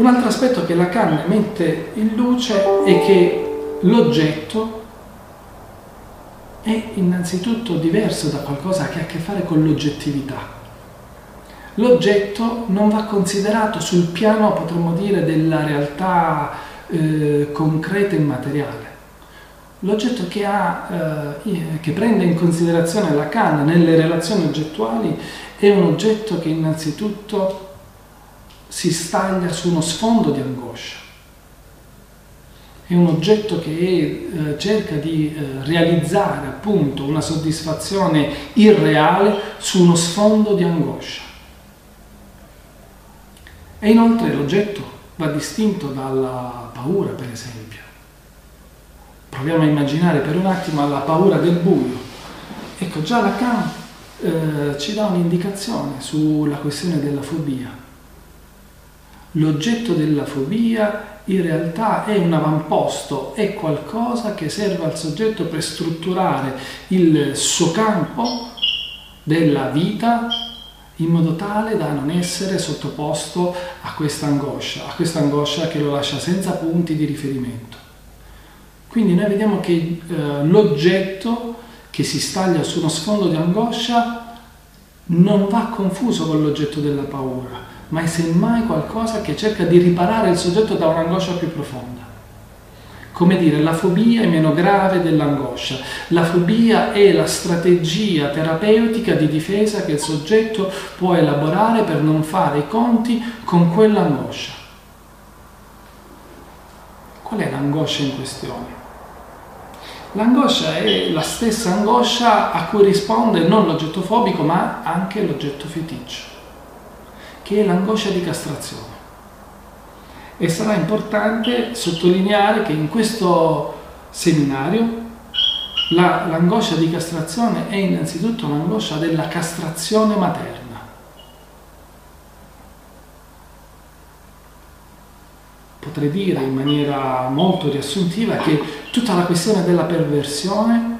Un altro aspetto che Lacan mette in luce è che l'oggetto è innanzitutto diverso da qualcosa che ha a che fare con l'oggettività. L'oggetto non va considerato sul piano, potremmo dire, della realtà eh, concreta e materiale. L'oggetto che, ha, eh, che prende in considerazione Lacan nelle relazioni oggettuali è un oggetto che innanzitutto si staglia su uno sfondo di angoscia. È un oggetto che eh, cerca di eh, realizzare appunto una soddisfazione irreale su uno sfondo di angoscia. E inoltre l'oggetto va distinto dalla paura, per esempio. Proviamo a immaginare per un attimo la paura del buio. Ecco, già Lacan eh, ci dà un'indicazione sulla questione della fobia. L'oggetto della fobia in realtà è un avamposto, è qualcosa che serve al soggetto per strutturare il suo campo della vita in modo tale da non essere sottoposto a questa angoscia, a questa angoscia che lo lascia senza punti di riferimento. Quindi noi vediamo che eh, l'oggetto che si staglia su uno sfondo di angoscia non va confuso con l'oggetto della paura, ma è semmai qualcosa che cerca di riparare il soggetto da un'angoscia più profonda. Come dire, la fobia è meno grave dell'angoscia. La fobia è la strategia terapeutica di difesa che il soggetto può elaborare per non fare i conti con quell'angoscia. Qual è l'angoscia in questione? L'angoscia è la stessa angoscia a cui risponde non l'oggetto fobico ma anche l'oggetto feticcio, che è l'angoscia di castrazione. E sarà importante sottolineare che in questo seminario la, l'angoscia di castrazione è innanzitutto un'angoscia della castrazione materna. Potrei dire in maniera molto riassuntiva che tutta la questione della perversione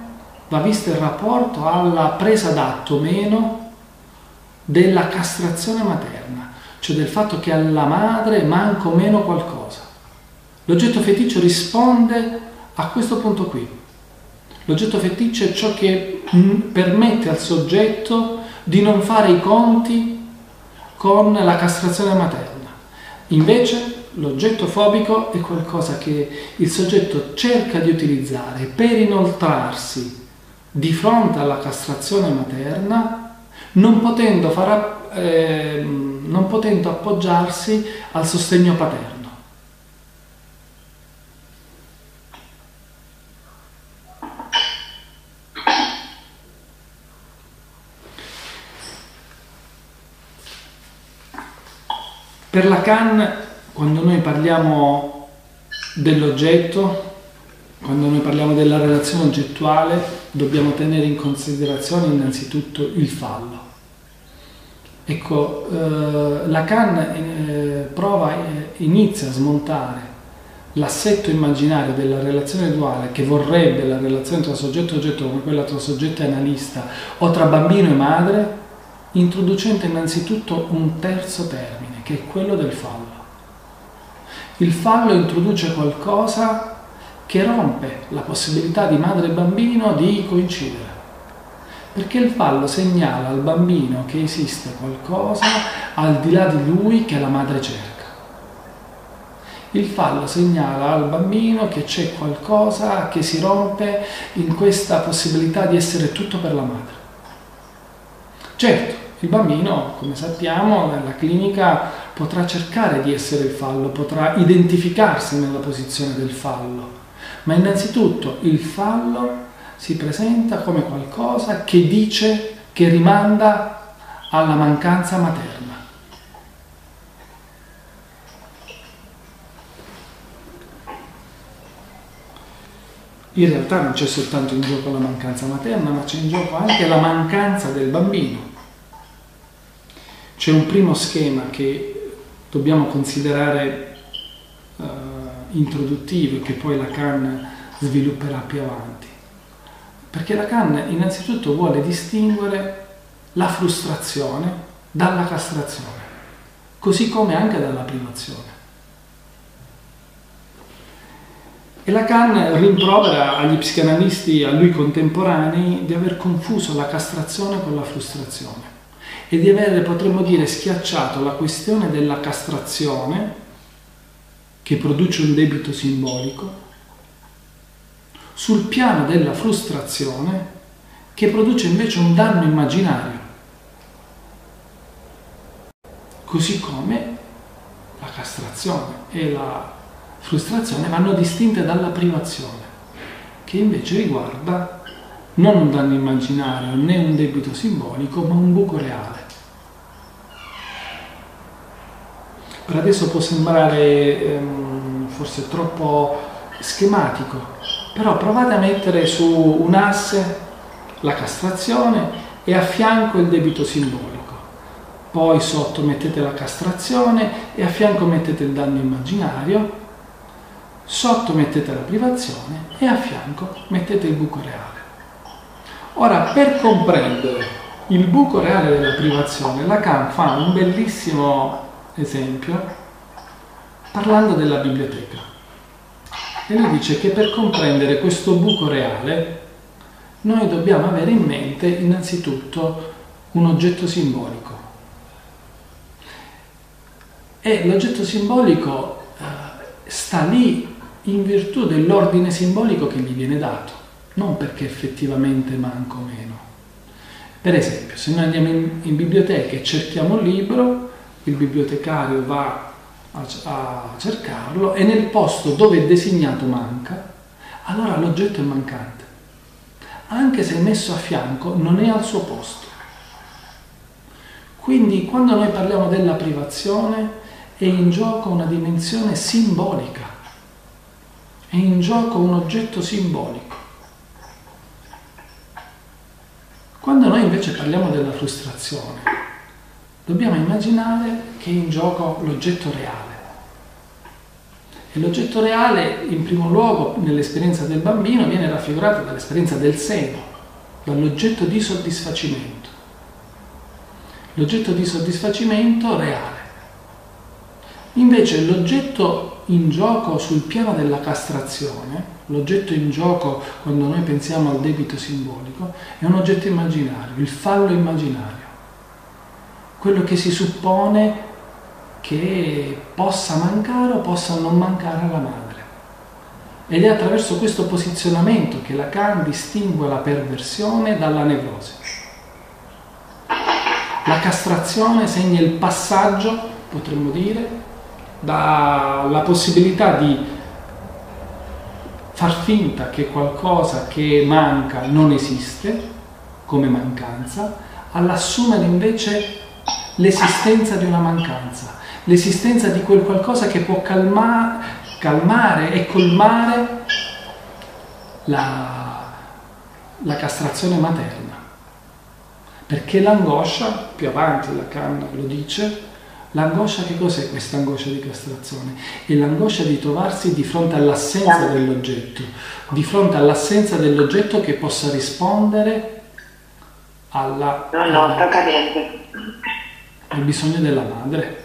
va vista in rapporto alla presa d'atto meno della castrazione materna, cioè del fatto che alla madre manco meno qualcosa. L'oggetto feticcio risponde a questo punto qui. L'oggetto feticcio è ciò che permette al soggetto di non fare i conti con la castrazione materna. Invece l'oggetto fobico è qualcosa che il soggetto cerca di utilizzare per inoltrarsi di fronte alla castrazione materna, non potendo, far, eh, non potendo appoggiarsi al sostegno paterno. Per Lacan quando noi parliamo dell'oggetto, quando noi parliamo della relazione oggettuale, dobbiamo tenere in considerazione innanzitutto il fallo. Ecco, eh, Lacan eh, prova, eh, inizia a smontare l'assetto immaginario della relazione duale che vorrebbe la relazione tra soggetto e oggetto come quella tra soggetto e analista o tra bambino e madre, introducendo innanzitutto un terzo termine, che è quello del fallo. Il fallo introduce qualcosa che rompe la possibilità di madre e bambino di coincidere. Perché il fallo segnala al bambino che esiste qualcosa al di là di lui che la madre cerca. Il fallo segnala al bambino che c'è qualcosa che si rompe in questa possibilità di essere tutto per la madre. Certo, il bambino, come sappiamo, nella clinica potrà cercare di essere il fallo, potrà identificarsi nella posizione del fallo, ma innanzitutto il fallo si presenta come qualcosa che dice, che rimanda alla mancanza materna. In realtà non c'è soltanto in gioco la mancanza materna, ma c'è in gioco anche la mancanza del bambino. C'è un primo schema che dobbiamo considerare uh, introduttivo che poi Lacan svilupperà più avanti. Perché Lacan innanzitutto vuole distinguere la frustrazione dalla castrazione, così come anche dalla privazione. E Lacan rimprovera agli psicanalisti a lui contemporanei di aver confuso la castrazione con la frustrazione e di aver, potremmo dire, schiacciato la questione della castrazione che produce un debito simbolico, sul piano della frustrazione, che produce invece un danno immaginario. Così come la castrazione e la frustrazione vanno distinte dalla privazione, che invece riguarda non un danno immaginario né un debito simbolico, ma un buco reale. Per adesso può sembrare ehm, forse troppo schematico, però provate a mettere su un asse la castrazione e a fianco il debito simbolico. Poi sotto mettete la castrazione e a fianco mettete il danno immaginario, sotto mettete la privazione e a fianco mettete il buco reale. Ora, per comprendere il buco reale della privazione, Lacan fa un bellissimo esempio parlando della biblioteca. E lui dice che per comprendere questo buco reale noi dobbiamo avere in mente innanzitutto un oggetto simbolico. E l'oggetto simbolico eh, sta lì in virtù dell'ordine simbolico che gli viene dato non perché effettivamente manco meno. Per esempio, se noi andiamo in, in biblioteca e cerchiamo un libro, il bibliotecario va a, cercarlo e nel posto dove è designato manca, allora l'oggetto è mancante. Anche se messo a fianco, non è al suo posto. Quindi quando noi parliamo della privazione è in gioco una dimensione simbolica, è in gioco un oggetto simbolico. Quando noi invece parliamo della frustrazione, dobbiamo immaginare che è in gioco l'oggetto reale. E l'oggetto reale, in primo luogo, nell'esperienza del bambino, viene raffigurato dall'esperienza del seno, dall'oggetto di soddisfacimento. L'oggetto di soddisfacimento reale. Invece l'oggetto in gioco sul piano della castrazione, l'oggetto in gioco quando noi pensiamo al debito simbolico, è un oggetto immaginario, il fallo immaginario, quello che si suppone che possa mancare o possa non mancare alla madre. Ed è attraverso questo posizionamento che Lacan distingue la perversione dalla nevrosi. La castrazione segna il passaggio, potremmo dire, dalla possibilità di far finta che qualcosa che manca non esiste come mancanza, all'assumere invece l'esistenza di una mancanza, l'esistenza di quel qualcosa che può calma, calmare e colmare la, la castrazione materna. Perché l'angoscia, più avanti Lacan lo dice, L'angoscia che cos'è questa angoscia di castrazione? È l'angoscia di trovarsi di fronte all'assenza dell'oggetto, di fronte all'assenza dell'oggetto che possa rispondere alla, no, no, sto cadendo. Al bisogno della madre.